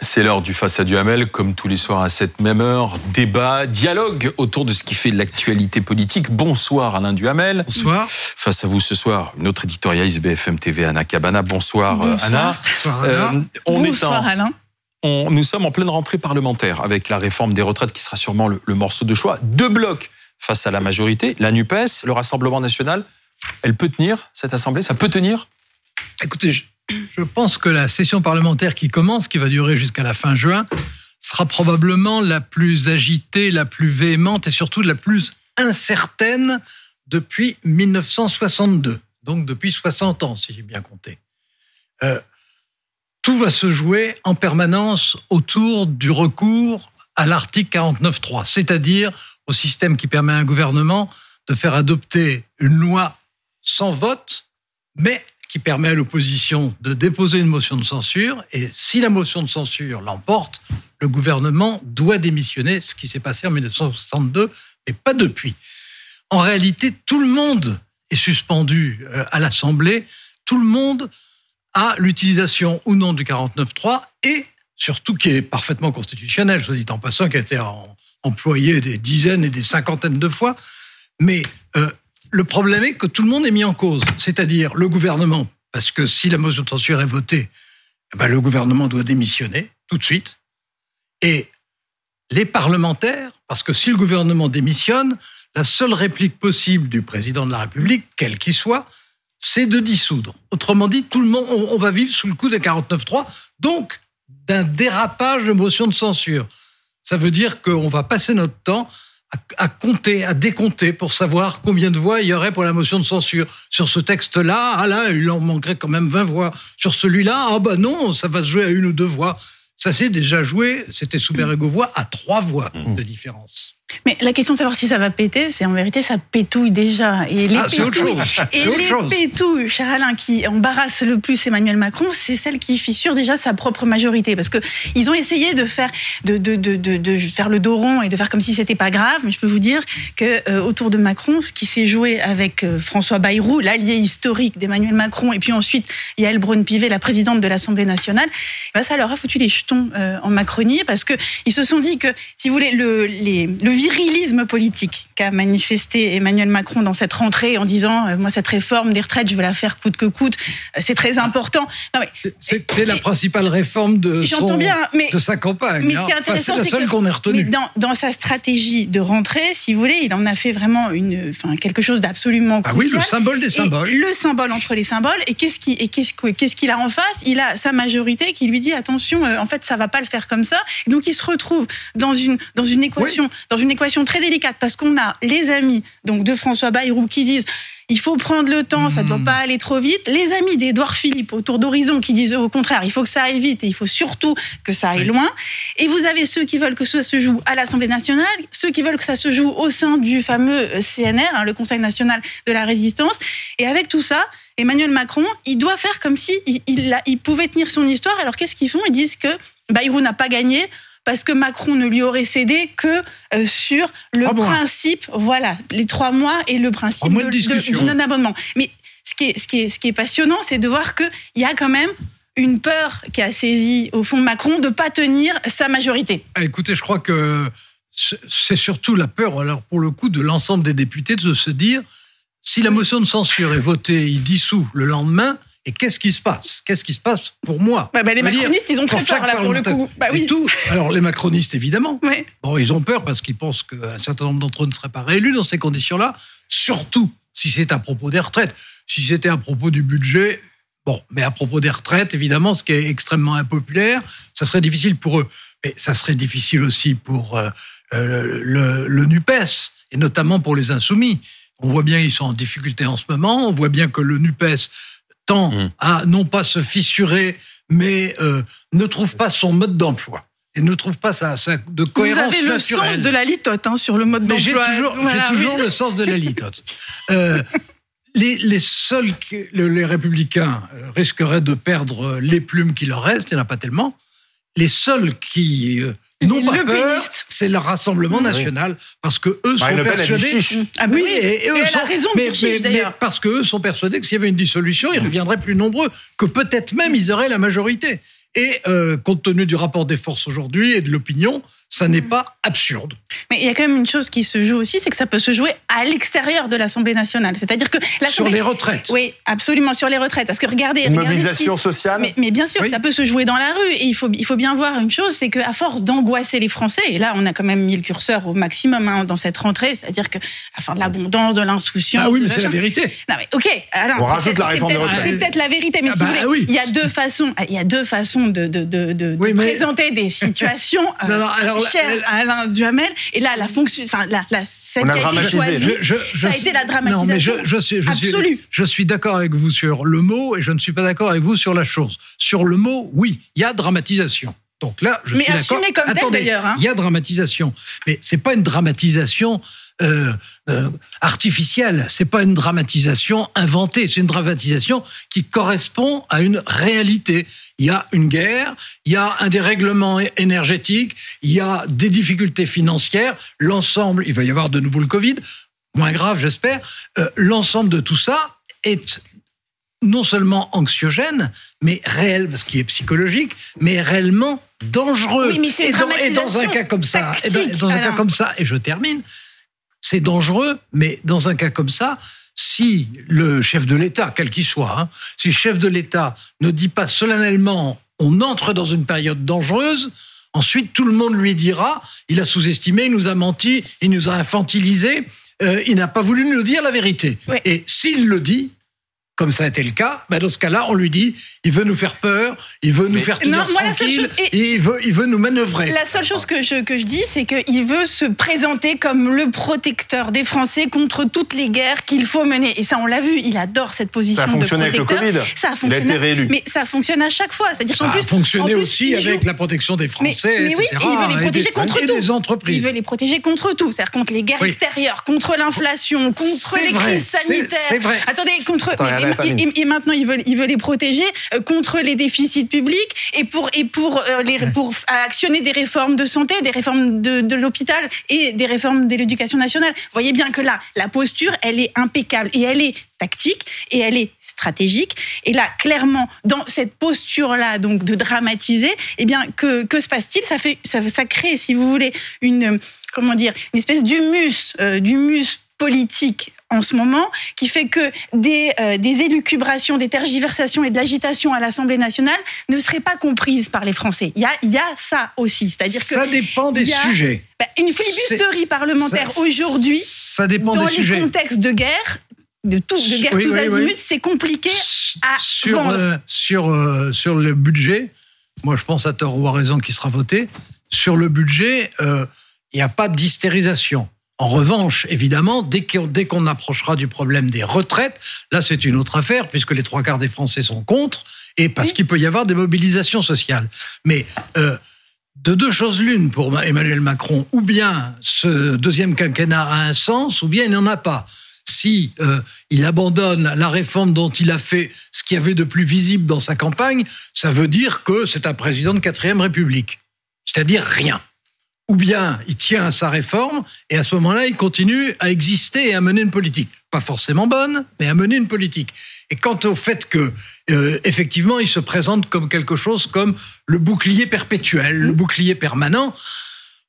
C'est l'heure du Face à Duhamel, comme tous les soirs à cette même heure. Débat, dialogue autour de ce qui fait l'actualité politique. Bonsoir Alain Duhamel. Bonsoir. Face à vous ce soir, notre éditorialiste BFM TV, Anna Cabana. Bonsoir, euh, Anna. Bonsoir, Anna. Euh, on est Bonsoir en- Alain. on- nous sommes en pleine rentrée parlementaire avec la réforme des retraites qui sera sûrement le, le morceau de choix. Deux blocs face à la majorité, la NUPES, le Rassemblement national. Elle peut tenir, cette assemblée Ça peut tenir? Écoutez, je, je pense que la session parlementaire qui commence, qui va durer jusqu'à la fin juin, sera probablement la plus agitée, la plus véhémente et surtout la plus incertaine depuis 1962. Donc depuis 60 ans, si j'ai bien compté. Euh, tout va se jouer en permanence autour du recours à l'article 49.3, c'est-à-dire au système qui permet à un gouvernement de faire adopter une loi sans vote, mais qui permet à l'opposition de déposer une motion de censure. Et si la motion de censure l'emporte, le gouvernement doit démissionner, ce qui s'est passé en 1962, mais pas depuis. En réalité, tout le monde est suspendu euh, à l'Assemblée, tout le monde a l'utilisation ou non du 49.3 et surtout qui est parfaitement constitutionnel, soit dit en passant, qui a été employé des dizaines et des cinquantaines de fois. Mais euh, le problème est que tout le monde est mis en cause, c'est-à-dire le gouvernement, parce que si la motion de censure est votée, eh ben, le gouvernement doit démissionner tout de suite, et les parlementaires, parce que si le gouvernement démissionne, la seule réplique possible du président de la République, quel qu'il soit, c'est de dissoudre. Autrement dit, tout le monde, on, va vivre sous le coup des 49.3, donc d'un dérapage de motion de censure. Ça veut dire qu'on va passer notre temps à, compter, à décompter pour savoir combien de voix il y aurait pour la motion de censure. Sur ce texte-là, ah là, il en manquerait quand même 20 voix. Sur celui-là, ah bah non, ça va se jouer à une ou deux voix. Ça s'est déjà joué, c'était sous Bérégovoy, à trois voix de différence. Mais la question de savoir si ça va péter, c'est en vérité ça pétouille déjà. Et les Ah, c'est autre pétouilles- chose. Et les chose. pétouilles, cher Alain, qui embarrassent le plus Emmanuel Macron, c'est celle qui fissure déjà sa propre majorité. Parce que ils ont essayé de faire, de, de, de, de, faire le dos rond et de faire comme si c'était pas grave. Mais je peux vous dire que euh, autour de Macron, ce qui s'est joué avec euh, François Bayrou, l'allié historique d'Emmanuel Macron, et puis ensuite Yael Braun-Pivet, la présidente de l'Assemblée nationale, eh ben, ça leur a foutu les jetons euh, en Macronie parce que ils se sont dit que, si vous voulez, le, les, le virilisme politique qu'a manifesté Emmanuel Macron dans cette rentrée en disant euh, moi cette réforme des retraites je veux la faire coûte que coûte, euh, c'est très important. C'est la principale réforme de, son- bien, mais- de sa campagne. mais ce qui est hein. Enfin, intéressant, c'est la seule qu'on ait Mais retenue. dans, dans sa stratégie de rentrée, si vous voulez, il en a fait vraiment une, enfin, quelque chose d'absolument Ah oui, le symbole des symboles. le symbole entre les symboles. Et qu'est-ce qui, et qu'est-ce que- qu'est-ce qu'il a en face? Il a sa majorité qui lui dit attention, euh, en fait, ça va pas le faire comme ça. Et donc, il se retrouve dans une dans une équation, dans une équation très délicate parce qu'on a les amis donc de François Bayrou qui disent il faut prendre le temps, ça ne doit Mhm. pas aller trop vite. Les amis d'Édouard Philippe autour d'Horizon qui disent au contraire, il faut que ça aille vite et il faut surtout que ça aille Oui. loin. Et vous avez ceux qui veulent que ça se joue à l'Assemblée nationale, ceux qui veulent que ça se joue au sein du fameux euh, CNR, hein, le Conseil national de la résistance. Et avec tout ça, Emmanuel Macron, il doit faire comme si il, il pouvait tenir son histoire. Alors qu'est-ce qu'ils font? Ils disent que Bayrou n'a pas gagné parce que Macron ne lui aurait cédé que euh, sur le principe, voilà, les trois mois et le principe de de- du non-abonnement. Mais ce qui est, ce qui est, ce qui est passionnant, c'est de voir qu'il y a quand même une peur qui a saisi au fond Macron de pas tenir sa majorité. Ah, Écoutez, je crois que c'est c'est surtout la peur, alors pour le coup, de l'ensemble des députés de se dire si la motion de censure est votée, il dissout le lendemain. Et qu'est-ce qui se passe? Qu'est-ce qui se passe pour moi? Bah, bah, les veux dire, macronistes, ils ont très peur là pour le coup. Bah Et tout. Alors les macronistes, évidemment. Ouais. Bon, ils ont peur parce qu'ils pensent qu'un certain nombre d'entre eux ne seraient pas réélus dans ces conditions-là, surtout si c'est à propos des retraites. Si c'était à propos du budget, bon, mais à propos des retraites, évidemment, ce qui est extrêmement impopulaire, ça serait difficile pour eux. Mais ça serait difficile aussi pour euh, euh, le, le NUPES, et notamment pour les insoumis. On voit bien qu'ils sont en difficulté en ce moment, on voit bien que le NUPES tend Mm. à non pas se fissurer, mais euh, ne trouve pas son mode d'emploi et ne trouve pas sa, sa- de Vous cohérence avez le naturelle. sens de la litote hein, sur le mode j'ai d'emploi. toujours, j'ai Voilà, toujours le sens de la litote. Euh, les, les seuls, qui- le- les républicains euh, risqueraient de perdre les plumes qui leur restent, il n'y en a pas tellement. Les seuls qui euh, non pas le peur, c'est le Rassemblement national, parce que eux sont Le a dit persuadés. Ah bah oui, oui. et, et eux elle sont, a raison, mais, pour chiche, mais- d'ailleurs. mais parce que eux sont persuadés que s'il y avait une dissolution, ils reviendraient plus nombreux, que peut-être même ils auraient la majorité. Et euh, compte tenu du rapport des forces aujourd'hui et de l'opinion, ça n'est pas absurde. Mais il y a quand même une chose qui se joue aussi, c'est que ça peut se jouer à l'extérieur de l'Assemblée nationale. C'est-à-dire que Sur les retraites. Oui, absolument, sur les retraites. Parce que regardez... Une regardez ce mobilisation qui- sociale Mais, mais bien sûr, Oui. ça peut se jouer dans la rue. Et il faut, il faut bien voir une chose, c'est qu'à force d'angoisser les Français, et là, on a quand même mis le curseur au maximum hein, dans cette rentrée, c'est-à-dire que la fin de l'abondance, de l'insouciance... Ah oui, mais c'est la vérité. Non mais ok. Alors, On rajoute la réforme c'est des peut-être- retraites. C'est peut-être la vérité, mais Ah si bah vous voulez, oui. il y a deux façons. Il y a deux façons de, de, de, de, Oui, de mais- présenter des situations euh, Non, non, alors, chères la- à Alain Duhamel. Et là, la fonction, enfin la, la On a qui a été dramatisé. choisie, Je- je- ça a été la Non, mais dramatisation je, je suis, je suis- absolue. je suis d'accord avec vous sur le mot et je ne suis pas d'accord avec vous sur la chose. Sur le mot, oui, il y a dramatisation. Donc là, je Mais suis d'accord. assumée comme telle, Attendez, d'ailleurs, hein. Il y a dramatisation, mais c'est pas une dramatisation euh, euh, artificielle. C'est pas une dramatisation inventée. C'est une dramatisation qui correspond à une réalité. Il y a une guerre, il y a un dérèglement énergétique, il y a des difficultés financières. L'ensemble, il va y avoir de nouveau le Covid, moins grave, j'espère. Euh, L'ensemble de tout ça est non seulement anxiogène, mais réel, parce qu'il est psychologique, mais réellement dangereux. Oui, mais c'est et, une dans, et dans un cas comme ça, et dans, un cas comme ça, et je termine, c'est dangereux, mais dans un cas comme ça, si le chef de l'État, quel qu'il soit, hein, si le chef de l'État ne dit pas solennellement on entre dans une période dangereuse, ensuite tout le monde lui dira il a sous-estimé, il nous a menti, il nous a infantilisé, euh, il n'a pas voulu nous dire la vérité. Et s'il le dit, comme ça a été le cas, ben dans ce cas-là, on lui dit il veut nous faire peur, il veut nous Mais- faire tenir Non, moi, la seule tranquille, chose- et- et il veut, il veut nous manœuvrer. La seule chose que je, que je dis, c'est qu'il veut se présenter comme le protecteur des Français contre toutes les guerres qu'il faut mener. Et ça, on l'a vu, il adore cette position Ça a de fonctionné avec le protecteur. Covid. Ça a Il a fonctionné. été réélu. Mais ça fonctionne à chaque fois. C'est-à-dire Ça a plus, fonctionné en plus, aussi avec joue- la protection des Mais, Français, mais oui, etc. il veut les et protéger des, contre et tout. des entreprises. Il veut les protéger contre tout, c'est-à-dire contre les guerres Oui. extérieures, contre l'inflation, contre les vrai, crises sanitaires. c'est vrai. Attendez, contre Attends, et, termine. et- et maintenant il veut, il veut les protéger euh, contre les déficits publics et pour et pour euh, les pour actionner des réformes de santé, des réformes de, de l'hôpital et des réformes de l'éducation nationale. Vous voyez bien que là, la posture, elle est impeccable et elle est tactique et elle est stratégique. Et là, clairement, dans cette posture-là, donc de dramatiser, eh bien, que, que se passe-t-il? Ça fait, ça, ça crée, si vous voulez, une, euh, comment dire, une espèce d'humus, euh, d'humus politique en ce moment, qui fait que des, euh, des élucubrations, des tergiversations et de l'agitation à l'Assemblée nationale ne seraient pas comprises par les Français. Il y a, il y a ça aussi, c'est-à-dire que Ça dépend des a- sujets. bah, une filibusterie parlementaire aujourd'hui, Ça dépend dans des les sujets. contextes de guerre, de, tout, de guerre Oui, tous oui, oui. azimuts, c'est compliqué à sur, vendre. euh, sur, euh, sur le budget, moi je pense à tort ou à raison qui sera voté. Sur le budget, euh, il n'y a pas d'hystérisation. En revanche, évidemment, dès qu'on approchera du problème des retraites, là c'est une autre affaire, puisque les trois quarts des Français sont contre, et parce Oui. qu'il peut y avoir des mobilisations sociales. Mais euh, de deux choses l'une pour Emmanuel Macron, ou bien ce deuxième quinquennat a un sens, ou bien il n'en a pas. Si euh, il abandonne la réforme dont il a fait ce qu'il y avait de plus visible dans sa campagne, ça veut dire que c'est un président de quatrième République, c'est-à-dire rien. Ou bien il tient à sa réforme et à ce moment-là il continue à exister et à mener une politique, pas forcément bonne, mais à mener une politique. Et quant au fait que euh, effectivement il se présente comme quelque chose comme le bouclier perpétuel, le bouclier permanent.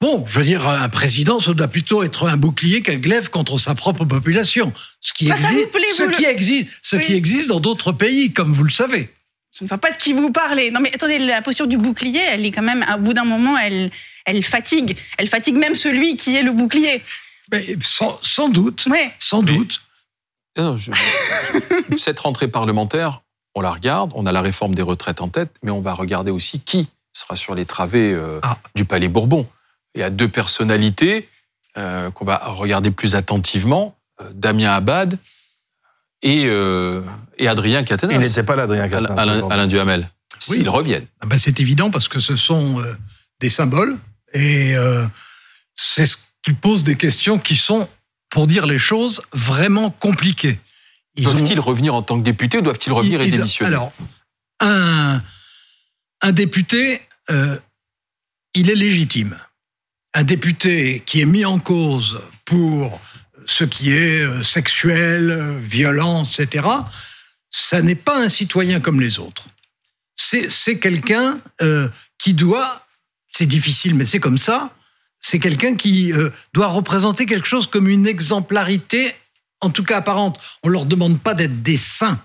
Bon, je veux dire, un président, ça doit plutôt être un bouclier qu'un glaive contre sa propre population. Ce qui existe, plaît, ce qui le- existe, ce Oui. qui existe dans d'autres pays, comme vous le savez. Je ne vois pas de qui vous parlez. Non mais attendez, la posture du bouclier, elle est quand même, au bout d'un moment, elle, elle fatigue. Elle fatigue même celui qui est le bouclier. Mais sans, sans doute, Ouais. sans Mais- doute. Non, je- je- Cette rentrée parlementaire, on la regarde, on a la réforme des retraites en tête, mais on va regarder aussi qui sera sur les travées euh, Ah. du Palais Bourbon. Il y a deux personnalités euh, qu'on va regarder plus attentivement, euh, Damien Abad et, euh, et Adrien Quatennens. Il n'était pas là, Adrien Alain, Quatennens, Alain- aujourd'hui. Alain Duhamel. Oui. S'ils reviennent. Ah ben, c'est évident parce que ce sont euh, des symboles et euh, c'est ce qui pose des questions qui sont, pour dire les choses, vraiment compliquées. Ont- Doivent-ils revenir en tant que députés ou doivent-ils revenir et ils- démissionner? Alors, un, un député, euh, il est légitime. Un député qui est mis en cause pour ce qui est euh, sexuel, euh, violence, etc., ça n'est pas un citoyen comme les autres. C'est quelqu'un euh, qui doit, c'est difficile, mais c'est comme ça, c'est quelqu'un qui doit représenter quelque chose comme une exemplarité, en tout cas apparente. On ne leur demande pas d'être des saints,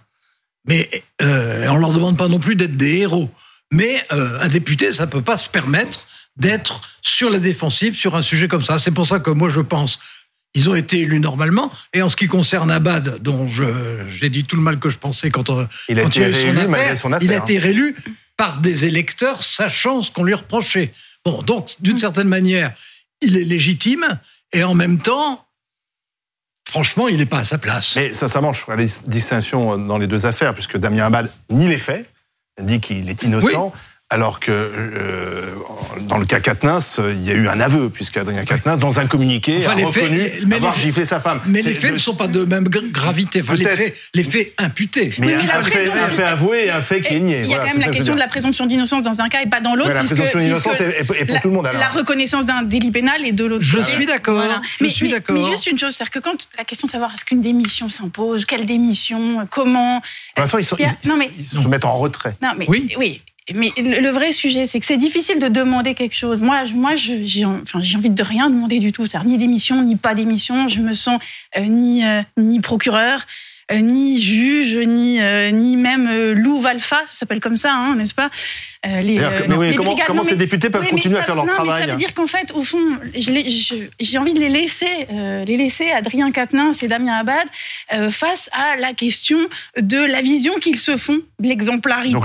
mais on ne leur demande pas non plus d'être des héros. Mais un député, ça ne peut pas se permettre d'être sur la défensive sur un sujet comme ça. C'est pour ça que moi je pense ils ont été élus normalement. Et en ce qui concerne Abad, dont j'ai dit tout le mal que je pensais quand, euh, il a, été eu son affaire, il a été réélu par des électeurs sachant ce qu'on lui reprochait. Bon, donc d'une certaine manière, il est légitime et en même temps, franchement, il n'est pas à sa place. Mais sincèrement, je ferai la distinction dans les deux affaires, puisque Damien Abad nie les faits, dit qu'il est innocent alors que euh, dans le cas Katnins, il y a eu un aveu, puisque Adrien Katnins, dans un communiqué, a reconnu avoir giflé sa femme. Mais les faits ne sont pas de même gravité. les, faits, imputés. Mais, un, fait, avoué et un fait qui est nié. Il y a quand même la question de la présomption d'innocence dans un cas et pas dans l'autre. la présomption d'innocence est pour tout le monde. La reconnaissance d'un délit pénal et de l'autre. Je suis d'accord. Je suis d'accord. Mais juste une chose, c'est-à-dire que quand la question de savoir est-ce qu'une démission s'impose, quelle démission, comment. Pour l'instant, ils, se mettent en retrait. Non, mais oui. oui mais le vrai sujet, c'est que c'est difficile de demander quelque chose. Moi, moi, j'ai enfin, envie de rien demander du tout. Ni d'émission, ni pas d'émission. Je me sens euh, ni euh, ni procureur, ni juge, ni, euh, ni même euh, louve alpha, ça s'appelle comme ça, hein, n'est-ce pas? Les, comment, ces députés peuvent continuer à faire leur travail Ça veut dire qu'en fait, au fond, j'ai envie de les laisser, les laisser Adrien Quatennens et Damien Abad face à la question de la vision qu'ils se font de l'exemplarité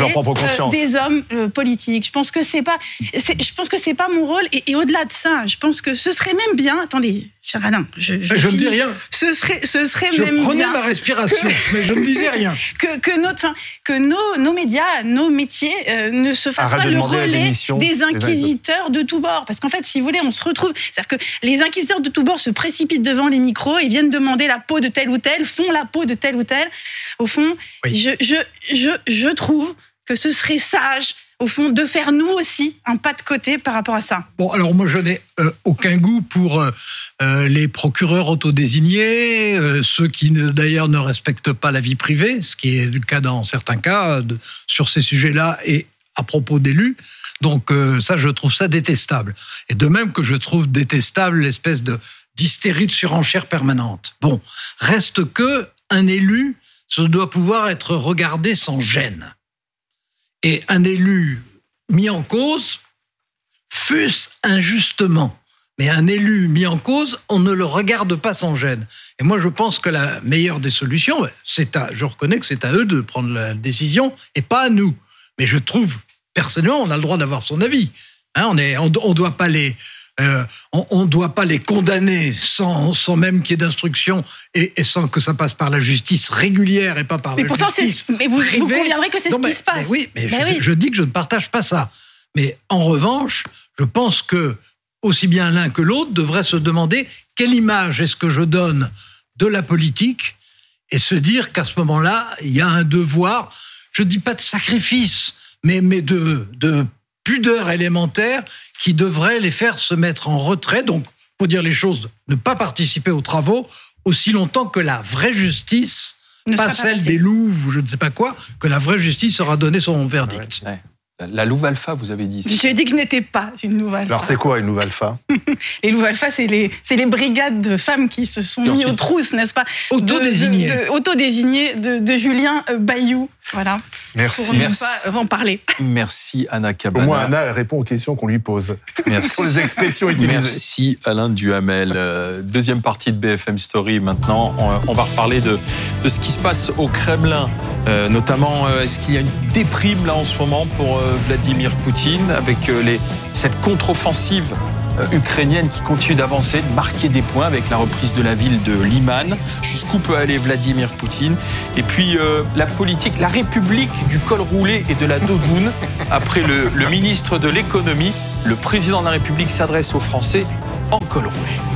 des hommes politiques. Je pense que c'est pas, je pense que c'est pas mon rôle. Et, et au-delà de ça, je pense que ce serait même bien. Attendez, Alain, je, je, ne dis rien. Ce serait, ce serait je même prenais ma respiration, mais je ne disais rien. Que, que, notre, que nos, nos médias, nos métiers euh, ne se fassent pas le relais des inquisiteurs de tous bords. Parce qu'en fait, si vous voulez, on se retrouve. C'est-à-dire que les inquisiteurs de tous bords se précipitent devant les micros et viennent demander la peau de tel ou tel, font la peau de tel ou tel. Au fond, je, je, je, je trouve que ce serait sage au fond, de faire nous aussi un pas de côté par rapport à ça Bon, alors moi, je n'ai euh, aucun goût pour euh, euh, les procureurs autodésignés, ceux qui d'ailleurs ne respectent pas la vie privée, ce qui est le cas dans certains cas sur ces sujets-là et à propos d'élus. Donc ça, je trouve ça détestable. Et de même que je trouve détestable l'espèce de d'hystérie de surenchère permanente. Bon, reste que un élu, ça doit pouvoir être regardé sans gêne et un élu mis en cause, fût-ce injustement, mais un élu mis en cause, on ne le regarde pas sans gêne. Et moi, je pense que la meilleure des solutions, c'est à, je reconnais que c'est à eux de prendre la décision et pas à nous. Mais je trouve, personnellement, on a le droit d'avoir son avis. Hein, on ne on doit pas les, euh, on ne doit pas les condamner sans, sans même qu'il y ait d'instruction et, sans que ça passe par la justice régulière et pas par mais la pourtant justice. Mais vous, vous conviendrez que c'est ce qui se passe. oui, mais, je, dis que je ne partage pas ça. Mais en revanche, je pense que aussi bien l'un que l'autre devrait se demander quelle image est-ce que je donne de la politique et se dire qu'à ce moment-là, il y a un devoir, je ne dis pas de sacrifice, mais, mais de, de pudeur élémentaire qui devrait les faire se mettre en retrait. Donc, pour dire les choses, ne pas participer aux travaux aussi longtemps que la vraie justice, pas celle des louves ou je ne sais pas quoi, que la vraie justice aura donné son verdict. La Louve Alpha, vous avez dit. J'ai dit que je n'étais pas une Louve Alpha. Alors c'est quoi une Louve Alpha? Les Louve Alpha, c'est les, les brigades de femmes qui se sont mis aux trousses, n'est-ce pas? Autodésignées. Autodésignées de, de, Julien Bayou. Voilà. Merci. Pour Merci. ne pas en parler. Merci Anna Cabana. Au moins Anna, elle répond aux questions qu'on lui pose. Merci. Sur les expressions utilisées. Merci Alain Duhamel. Euh, deuxième partie de BFM Story maintenant. On, va reparler de, de, ce qui se passe au Kremlin. Euh, notamment, euh, est-ce qu'il y a une déprime là en ce moment pour Vladimir Poutine avec euh, cette contre-offensive euh, ukrainienne qui continue d'avancer, de marquer des points avec la reprise de la ville de Liman? Jusqu'où peut aller Vladimir Poutine? Et puis euh, la politique, la république du col roulé et de la doudoune. Après le, le ministre de l'économie, le président de la République s'adresse aux Français en col roulé.